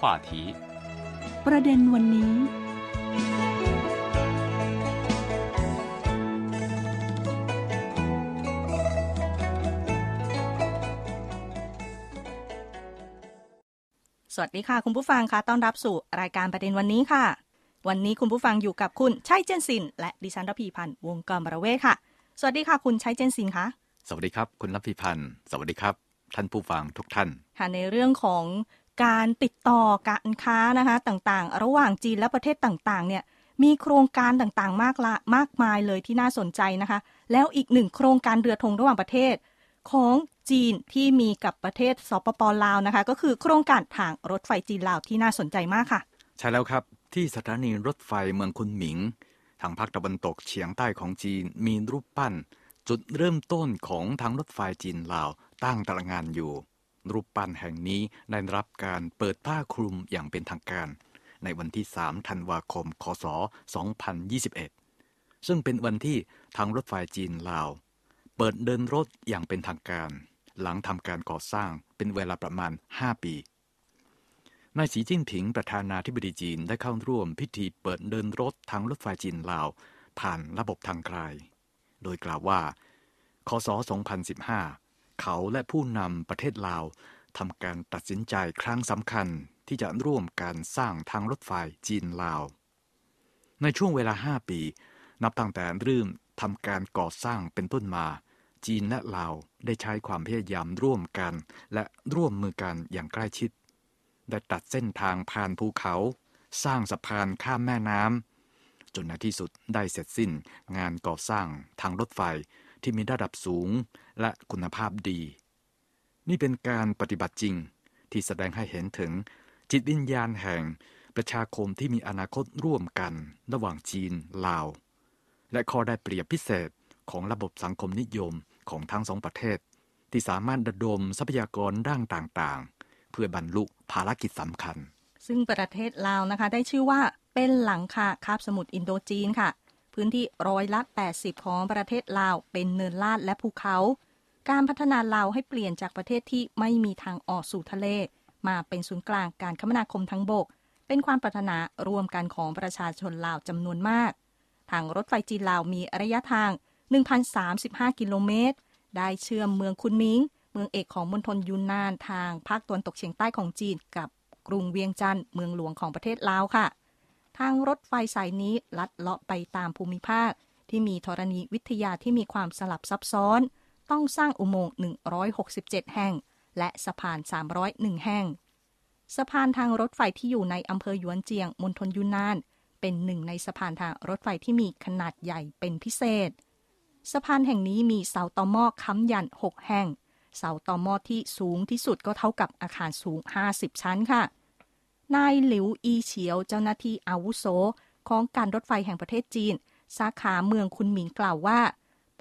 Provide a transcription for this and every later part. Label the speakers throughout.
Speaker 1: 话题
Speaker 2: ประเด็นวันนี้
Speaker 3: สวัสดีค่ะ คุณผู้ฟังค่ะต้อนรับสู่รายการประเด็นวันนี้ค่ะ วันนี้คุณผู้ฟังอยู่กับคุณชัยเจนสิน และดิฉันรพีพันธ์วงกรบรเวศค่ะ สวัสดีค่ะ คุณชัยเจนสินคะ
Speaker 1: สวัสดีครับ คุณรับพิพันธ์สวัสดีครับ ท่านผู้ฟังทุกท่าน
Speaker 3: ค่ะในเรื่องของ การติดต่อการค้านะคะต่างๆ ระหว่างจีนและประเทศต่างๆเนี่ยมีโครงการต่างๆ มากละมากมายเลยที่น่าสนใจนะคะ แล้วอีกหนึ่งโครงการเรือธงระหว่างประเทศ ของจีนที่มีกับประเทศสปปลาวนะคะ ก็คือโครงการทางรถไฟจีนลาวที่น่าสนใจมากค่ะ
Speaker 1: ใช่แล้วครับที่สถานีรถไฟเมืองคุนหมิง ทางภาคตะวันตกเฉียงใต้ของจีนมีรูปปั้น จุดเริ่มต้นของทางรถไฟจีนลาวตั้งตระงานอยู่ รูปปั้นแห่งนี้ได้รับการเปิดผ้าคลุมอย่างเป็นทางการ ในวันที่ 3 ธันวาคม คศ 2021 ซึ่งเป็นวันที่ทางรถไฟจีนลาว เปิดเดินรถอย่างเป็นทางการ หลังทำการก่อสร้างเป็นเวลาประมาณ 5 ปีนายสีจิ้นผิงประธานาธิบดีจีนได้เข้าร่วมพิธีเปิดเดินรถทางรถไฟจีนลาว ผ่านระบบทางไกล โดยกล่าวว่า คศ 2015 เขาและผู้นำประเทศลาวทำการตัดสินใจครั้งสำคัญที่จะร่วมการสร้างทางรถไฟจีนลาว ในช่วงเวลา 5 ปี นับตั้งแต่เริ่มทำการก่อสร้างเป็นต้นมา จีนและลาวได้ใช้ความพยายามร่วมกัน และร่วมมือกันอย่างใกล้ชิด ได้ตัดเส้นทางผ่านภูเขา สร้างสะพานข้ามแม่น้ำจนในที่สุดได้เสร็จสิ้นงานก่อสร้างทางรถไฟที่มีระดับสูง และคุณภาพดี นี่เป็นการปฏิบัติจริงที่แสดงให้เห็นถึงจิตวิญญาณแห่งประชาคมที่มีอนาคตร่วมกันระหว่างจีนลาว และข้อได้เปรียบพิเศษของระบบสังคมนิยมของทั้งสองประเทศ ที่สามารถระดมทรัพยากรด้านต่างๆ เพื่อบรรลุภารกิจสำคัญ
Speaker 3: ซึ่งประเทศลาวนะคะได้ชื่อว่าเป็นหลังคาคาบสมุทรอินโดจีนค่ะ พื้นที่ร้อยละ 80 ของประเทศลาวเป็นเนินลาดและภูเขา การพัฒนาลาวให้เปลี่ยนจากประเทศที่ไม่มีทางออกสู่ทะเล มาเป็นศูนย์กลางการคมนาคมทั้งบก เป็นความปรารถนารวมกันของประชาชนลาวจำนวนมาก ทางรถไฟจีนลาวมีระยะทาง 1,035 กิโลเมตร ได้เชื่อมเมืองคุนมิง เมืองเอกของมณฑลยูนนานทางภาคตะวันตกเฉียงใต้ของจีน กับกรุงเวียงจันทร์เมืองหลวงของประเทศลาวค่ะ ทางรถไฟสายนี้ลัดเลาะไปตามภูมิภาค ที่มีธรณีวิทยาที่มีความสลับซับซ้อน ต้องสร้างอุโมงค์ 167 แห่ง และสะพาน 301 แห่ง สะพานทางรถไฟที่อยู่ในอำเภอหยวนเจียงมณฑลยูนนาน เป็นหนึ่งในสะพานทางรถไฟที่มีขนาดใหญ่เป็นพิเศษ สะพานแห่งนี้มีเสาตอหม้อค้ำยัน 6 แห่ง เสาตอหม้อที่สูงที่สุดก็เท่ากับอาคารสูง 50 ชั้นค่ะ นายหลิวอีเฉียวเจ้าหน้าที่อาวุโสของการรถไฟแห่งประเทศจีน สาขาเมืองคุนหมิงกล่าวว่า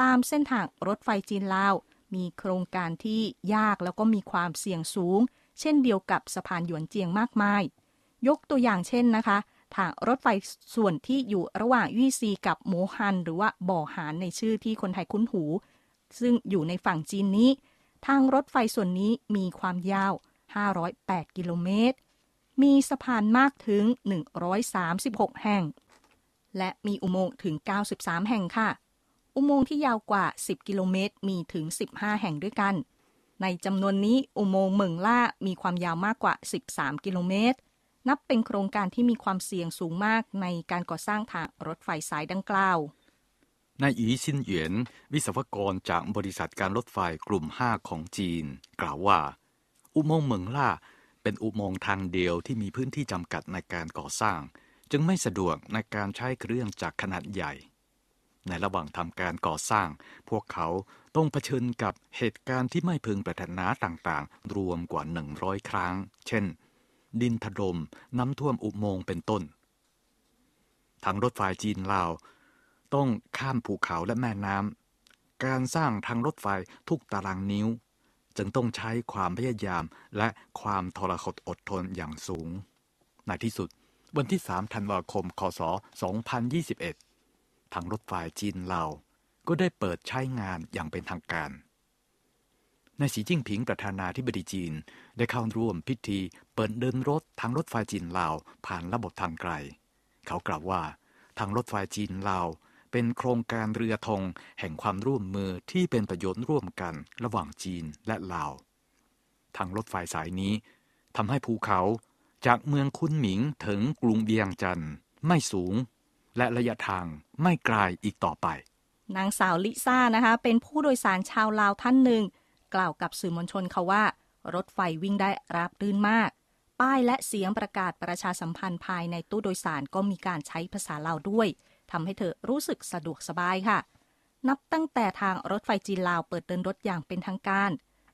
Speaker 3: ตามเส้นทางรถไฟจีนลาว มีโครงการที่ยากแล้วก็มีความเสี่ยงสูง เช่นเดียวกับสะพานหยวนเจียงมากมาย ยกตัวอย่างเช่นนะคะ ทางรถไฟส่วนที่อยู่ระหว่างยี่ซีกับโมฮัน หรือว่าบ่อหานในชื่อที่คนไทยคุ้นหู ซึ่งอยู่ในฝั่งจีนนี้ ทางรถไฟส่วนนี้มีความยาว 508 กิโลเมตร มีสะพานมากถึง 136 แห่ง และมีอุโมงค์ถึง 93 แห่งค่ะ อุโมงค์ที่ยาวกว่า 10 กิโลเมตร มีถึง 15 แห่งด้วยกัน ในจำนวนนี้อุโมงค์เหมิงล่ามีความยาวมากกว่า 13 กิโลเมตร นับเป็นโครงการที่มีความเสี่ยงสูงมากในการก่อสร้างทางรถไฟสายดังกล่าว
Speaker 1: นายอีซินเหวียน วิศวกรจากบริษัทการรถไฟกลุ่ม 5 ของจีน กล่าวว่า อุโมงค์เหมิงล่า เป็นอุโมงค์ทางเดียวที่มีพื้นที่จำกัดในการก่อสร้าง จึงไม่สะดวกในการใช้เครื่องจักรขนาดใหญ่ ในระหว่างทำการก่อสร้าง พวกเขาต้องเผชิญกับเหตุการณ์ที่ไม่พึงปรารถนาต่างๆ รวมกว่า 100 ครั้ง เช่น ดินถล่มน้ำท่วมอุโมงค์เป็นต้น ทางรถไฟจีนลาว ต้องข้ามภูเขาและแม่น้ำ การสร้างทางรถไฟทุกตารางนิ้ว จึงต้องใช้ความพยายามและความทรหดอดทนอย่างสูง ในที่สุด วันที่ 3 ธันวาคม คศ 2021 ทางรถไฟจีนลาก็ได้เปิดใช้งานอย่างเป็นทางการนายสีจิ้งผิงประธานาธิบดีจีนได้เข้าร่วมพิธีเปิดเดินรถทางรถไฟจีนลาวผ่านระบบทางไกล เขากล่าวว่า ทางรถไฟจีนลาวเป็นโครงการเรือธงแห่งความร่วมมือที่เป็นประโยชน์ร่วมกันระหว่างจีนและลาว ทางรถไฟสายนี้ทำให้ภูเขาจากเมืองคุนหมิงถึงกรุงเบียงจันไม่สูง และระยะทางไม่ไกลอีกต่อไป
Speaker 3: นางสาวลิซ่านะคะ เป็นผู้โดยสารชาวลาวท่านหนึ่ง กล่าวกับสื่อมวลชนเขาว่า รถไฟวิ่งได้ราบรื่นมาก ป้ายและเสียงประกาศประชาสัมพันธ์ภายในตู้โดยสารก็มีการใช้ภาษาลาวด้วยทำให้เธอรู้สึกสะดวกสบายค่ะ นับตั้งแต่ทางรถไฟจีนลาวเปิดเดินรถอย่างเป็นทางการ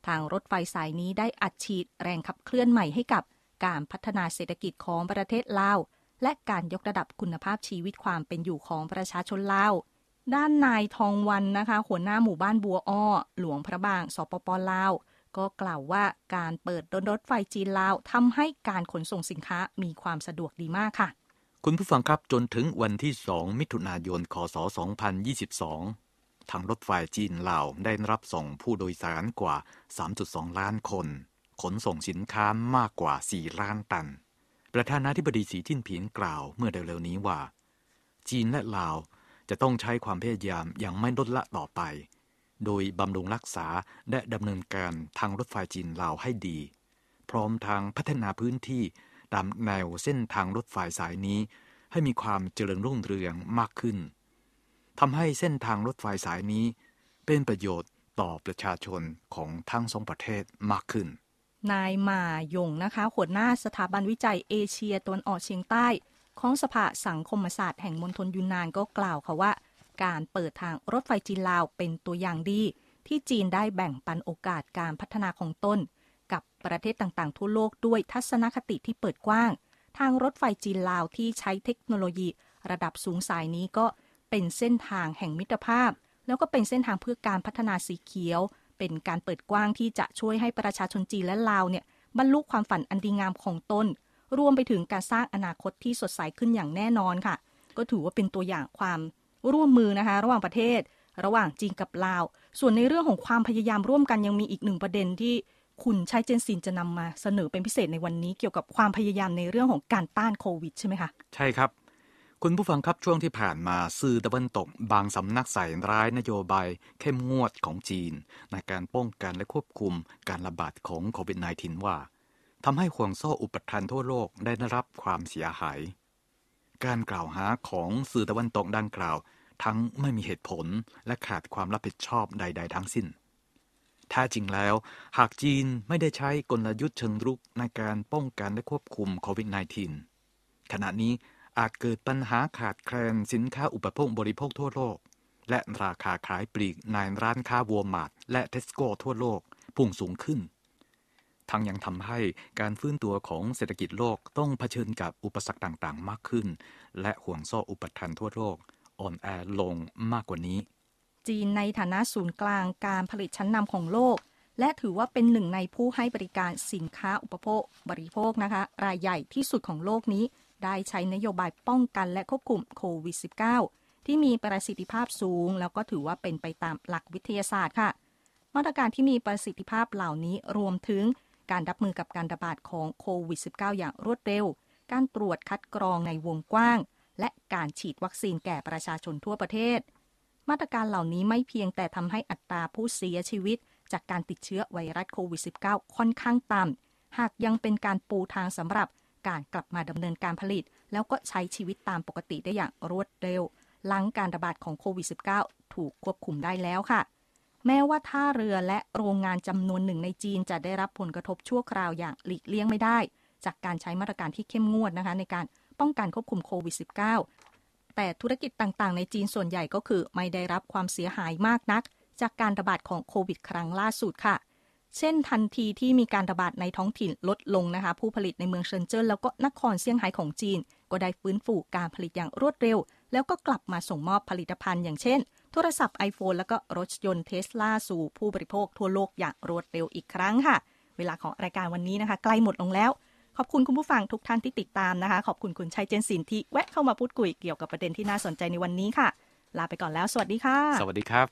Speaker 3: ทางรถไฟสายนี้ได้อัดฉีดแรงขับเคลื่อนใหม่ให้กับการพัฒนาเศรษฐกิจของประเทศลาว และการยกระดับคุณภาพชีวิตความเป็นอยู่ของประชาชนลาว ด้านนายทองวันนะคะ หัวหน้าหมู่บ้านบัวอ้อ หลวงพระบาง สปปลาว ก็กล่าวว่าการเปิดรถไฟจีนลาวทำให้การขนส่งสินค้ามีความสะดวกดีมากค่ะ
Speaker 1: คุณผู้ฟังครับจนถึงวันที่ 2 มิถุนายน คศ 2022 ทางรถไฟจีนลาวได้รับส่งผู้โดยสารกว่า 3.2 ล้านคน ขนส่งสินค้ามากกว่า 4 ล้านตัน ประธานาธิบดีสีจิ้นผิงกล่าวเมื่อเร็วๆนี้ว่า จีนและลาวจะต้องใช้ความพยายามอย่างไม่ลดละต่อไป โดยบำรุงรักษาและดำเนินการทางรถไฟจีนลาวให้ดี พร้อมทางพัฒนาพื้นที่ตามแนวเส้นทางรถไฟสายนี้ ให้มีความเจริญรุ่งเรืองมากขึ้นทำให้เส้นทางรถไฟสายนี้ เป็นประโยชน์ต่อประชาชนของทั้งสองประเทศมากขึ้น
Speaker 3: นายหมายงนะคะ หัวหน้าสถาบันวิจัยเอเชียตะวันออกเฉียงใต้ ของสภาสังคมศาสตร์แห่งมณฑลยูนนานก็กล่าวค่ะว่า การเปิดทางรถไฟจีนลาวเป็นตัวอย่างดี ที่จีนได้แบ่งปันโอกาสการพัฒนาของตนกับประเทศต่างๆ ทั่วโลกด้วยทัศนคติที่เปิดกว้าง ทางรถไฟจีนลาวที่ใช้เทคโนโลยี ระดับสูงสายนี้ก็เป็นเส้นทางแห่งมิตรภาพ แล้วก็เป็นเส้นทางเพื่อการพัฒนาสีเขียว เป็นการเปิดกว้างที่จะช่วยให้ประชาชนจีนและลาวเนี่ยบรรลุความฝันอันดีงามของตนรวมไปถึงการสร้างอนาคตที่สดใสขึ้นอย่างแน่นอนค่ะ ก็ถือว่าเป็นตัวอย่างความร่วมมือนะคะ ระหว่างประเทศ ระหว่างจีนกับลาว ส่วนในเรื่องของความพยายามร่วมกันยังมีอีกหนึ่งประเด็นที่คุณชัยเจนซินจะนำมาเสนอเป็นพิเศษในวันนี้ เกี่ยวกับความพยายามในเรื่องของการต้านโควิดใช่ไหมคะ
Speaker 1: ใช่ครับ คุณผู้ฟังครับช่วงที่ผ่านมาสื่อตะวันตก บางสำนักใส่ร้ายนโยบายเข้มงวดของจีน ในการป้องกันและควบคุมการระบาดของโควิด -19 ว่าทำให้ห่วงโซ่อุปทานทั่วโลกได้รับความเสียหาย การกล่าวหาของสื่อตะวันตกดังกล่าว ทั้งไม่มีเหตุผลและขาดความรับผิดชอบใด ๆ ทั้งสิ้นแท้จริงแล้ว หากจีนไม่ได้ใช้กลยุทธ์เชิงรุกในการป้องกันและควบคุมโควิด -19 ขณะนี้ อาจเกิดปัญหาขาดแคลนสินค้าอุปโภคบริโภคทั่วโลก และราคาขายปลีกในร้านค้าวอลมาร์ทและเทสโก้ทั่วโลกพุ่งสูงขึ้น ทั้งยังทำให้การฟื้นตัวของเศรษฐกิจโลกต้องเผชิญกับอุปสรรคต่างๆ มากขึ้น และห่วงโซ่อุปทานทั่วโลกอ่อนแอลงมากกว่านี้
Speaker 3: จีนในฐานะศูนย์กลางการผลิตชั้นนำของโลก และถือว่าเป็นหนึ่งในผู้ให้บริการสินค้าอุปโภค บริโภคนะคะ รายใหญ่ที่สุดของโลกนี้ ได้ใช้นโยบายป้องกันและควบคุมโควิด -19 ที่มีประสิทธิภาพสูง แล้วก็ถือว่าเป็นไปตามหลักวิทยาศาสตร์ค่ะ มาตรการที่มีประสิทธิภาพเหล่านี้รวมถึงการรับมือกับการระบาดของโควิด -19 อย่างรวดเร็ว การตรวจคัดกรองในวงกว้าง และการฉีดวัคซีนแก่ประชาชนทั่วประเทศ มาตรการเหล่านี้ไม่เพียงแต่ทำให้อัตราผู้เสียชีวิต จากการติดเชื้อไวรัสโควิด -19 ค่อนข้างต่ำหากยังเป็นการปูทางสำหรับ การกลับมาดำเนินการผลิต แล้วก็ใช้ชีวิตตามปกติได้อย่างรวดเร็ว หลังการระบาดของโควิด -19 ถูกควบคุมได้แล้วค่ะ แม้ว่าท่าเรือและโรงงานจำนวนหนึ่งในจีนจะได้รับผลกระทบชั่วคราวอย่างหลีกเลี่ยงไม่ได้ จากการใช้มาตรการที่เข้มงวดนะคะ ในการป้องกันควบคุมโควิด -19 แต่ธุรกิจต่างๆ ในจีนส่วนใหญ่ก็คือไม่ได้รับความเสียหายมากนัก จากการระบาดของโควิด ครั้งล่าสุดค่ะ เช่นทันทีที่มีการระบาดในท้องถิ่นลดลงนะคะ ผู้ผลิตในเมืองเซินเจิ้นแล้วก็นครเซี่ยงไฮ้ของจีน ก็ได้ฟื้นฟูการผลิตอย่างรวดเร็ว แล้วก็กลับมาส่งมอบผลิตภัณฑ์อย่างเช่น โทรศัพท์ iPhone แล้วก็รถยนต์เทสลาสู่ผู้บริโภคทั่วโลกอย่างรวดเร็วอีกครั้งค่ะ เวลาของรายการวันนี้นะคะ ใกล้หมดลงแล้ว ขอบคุณคุณผู้ฟังทุกท่านที่ติดตามนะคะ ขอบคุณคุณชัยเจนสินที่แวะเข้ามาพูดคุยเกี่ยวกับประเด็นที่น่าสนใจในวันนี้ค่ะ ลาไปก่อนแล้ว สวัสดีค่ะ
Speaker 1: สวัสดีครับ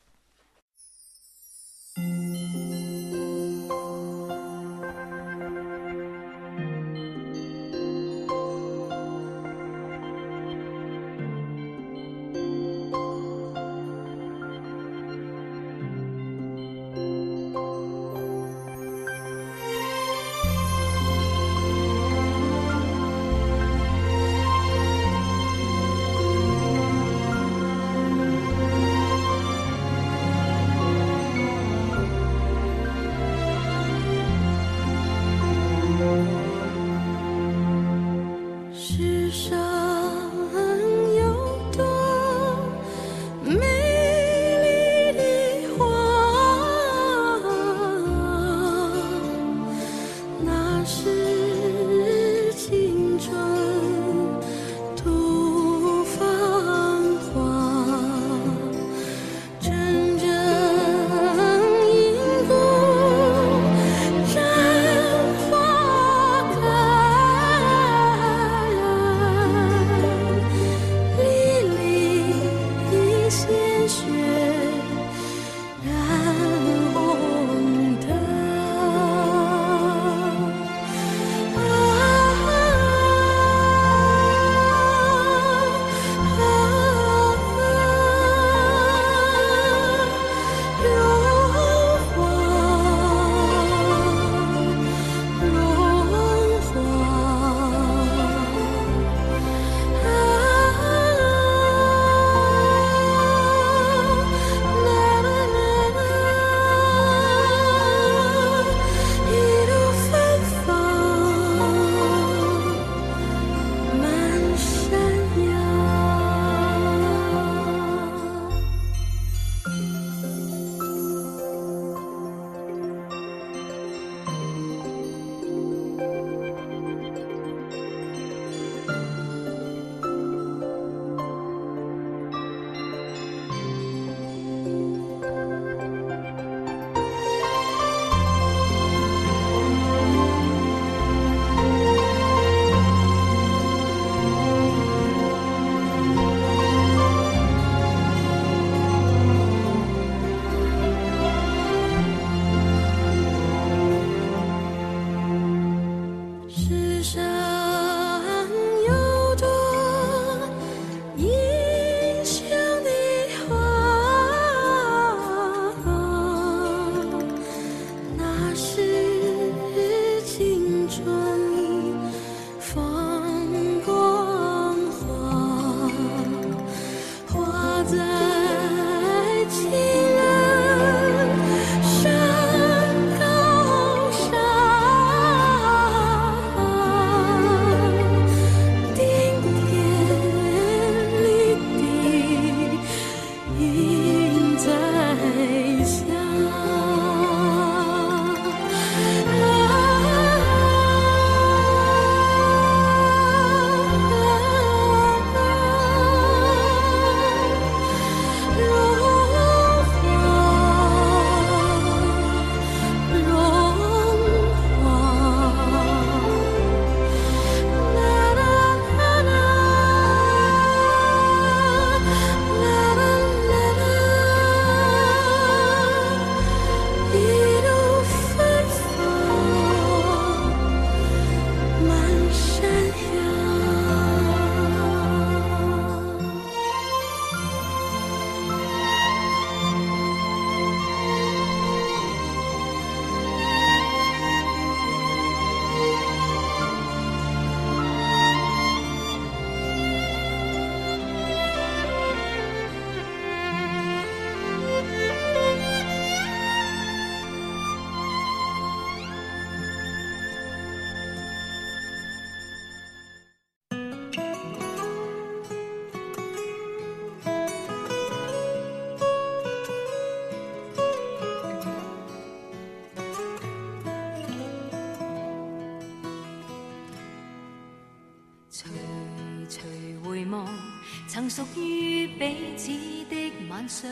Speaker 4: 彼此的晚上，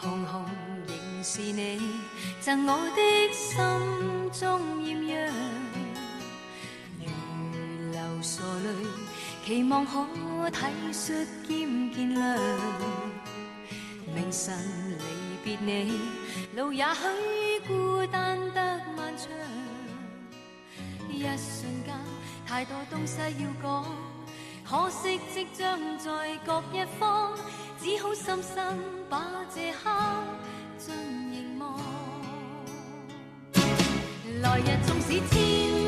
Speaker 4: 紅紅仍是你贈我的心中艳阳，如流傻淚，期望可体恤兼见谅。明晨離別你，路也許孤單得漫長，一瞬間太多東西要講。可惜即将在各一方，只好深深把这刻尽凝望。来日纵使千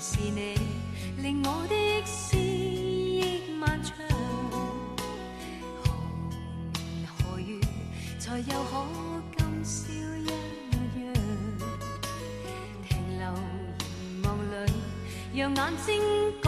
Speaker 4: 是你令我的思忆漫长，何年何月才又可今宵一样，停留凝望里，让眼睛。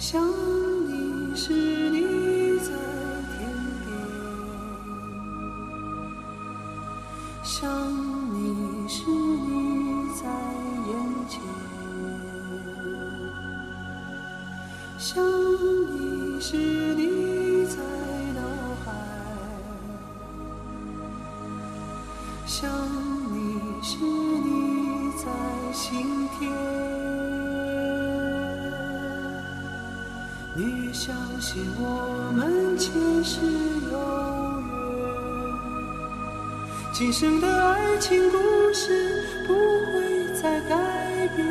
Speaker 5: 想你时，你在天边；想你时，你在眼前；想你时，你在脑海；想你时，你在心。你相信我们前世有缘，今生的爱情故事不会再改变。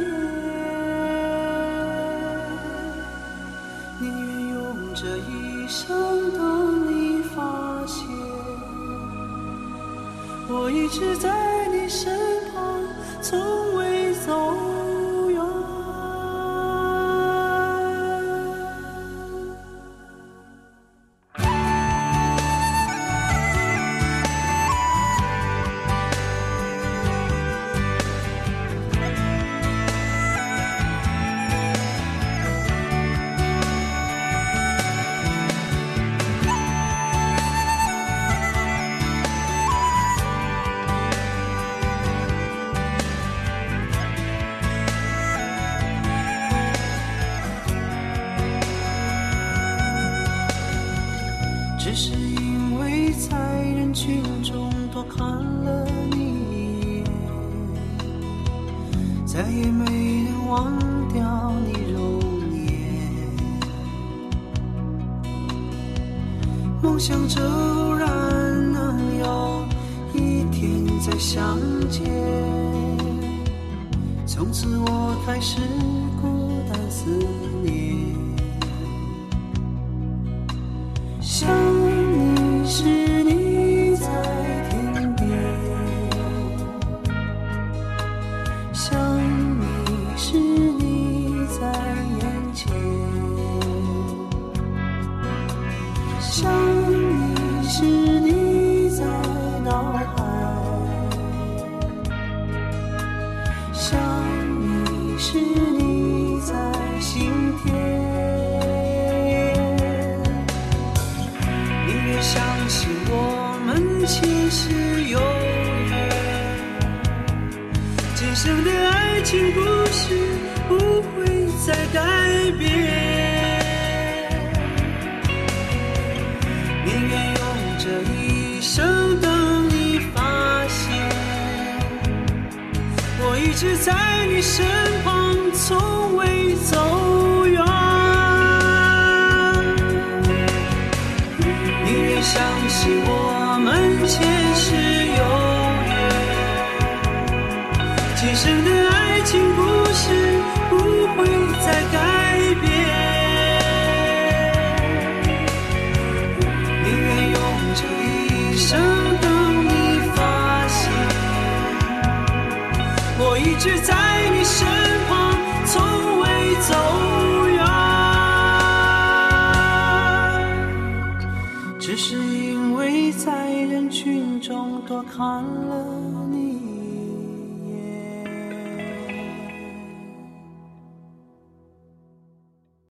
Speaker 5: 宁愿用这一生等你发现，我一直在你身旁，从梦想骤然能有一天再相见，从此我开始孤单思念。直在你身旁，从未走直在你身旁，从未走远。只是因为在人群中多看了